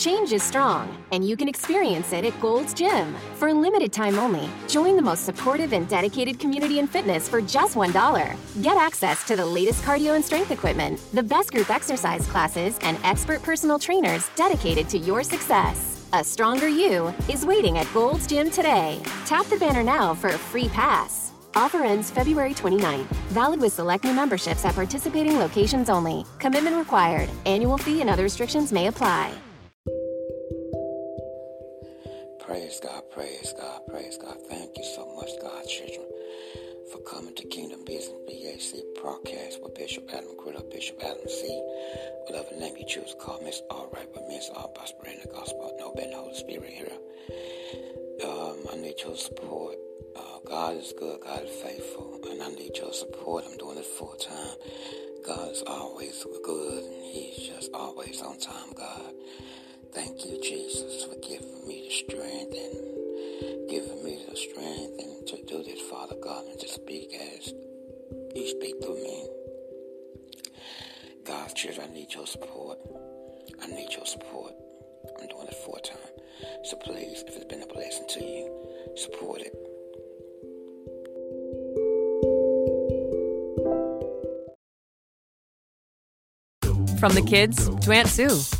Change is strong, and you can experience it at Gold's Gym. For a limited time only, join the most supportive and dedicated community in fitness for just $1. Get access to the latest cardio and strength equipment, the best group exercise classes, and expert personal trainers dedicated to your success. A stronger you is waiting at Gold's Gym today. Tap the banner now for a free pass. Offer ends February 29th. Valid with select new memberships at participating locations only. Commitment required. Annual fee and other restrictions may apply. Praise God, praise God, praise God. Thank you so much, God, children, for coming to Kingdom Business BAC broadcast with Bishop Adam Critter, Bishop Adam C. Whatever name you choose call me, it's all right me. It's all about spreading the gospel. No better Holy Spirit here. Um, I need your support. Uh, God is good, God is faithful, and I need your support. I'm doing it full time. God is always good, and He's just always on time, God. Thank you, Jesus, for giving me the strength and giving me the strength and to do this, Father God, and to speak as you speak through me. God's children, I need your support. I need your support. I'm doing it full time. So please, if it's been a blessing to you, support it. From the kids to Aunt Sue.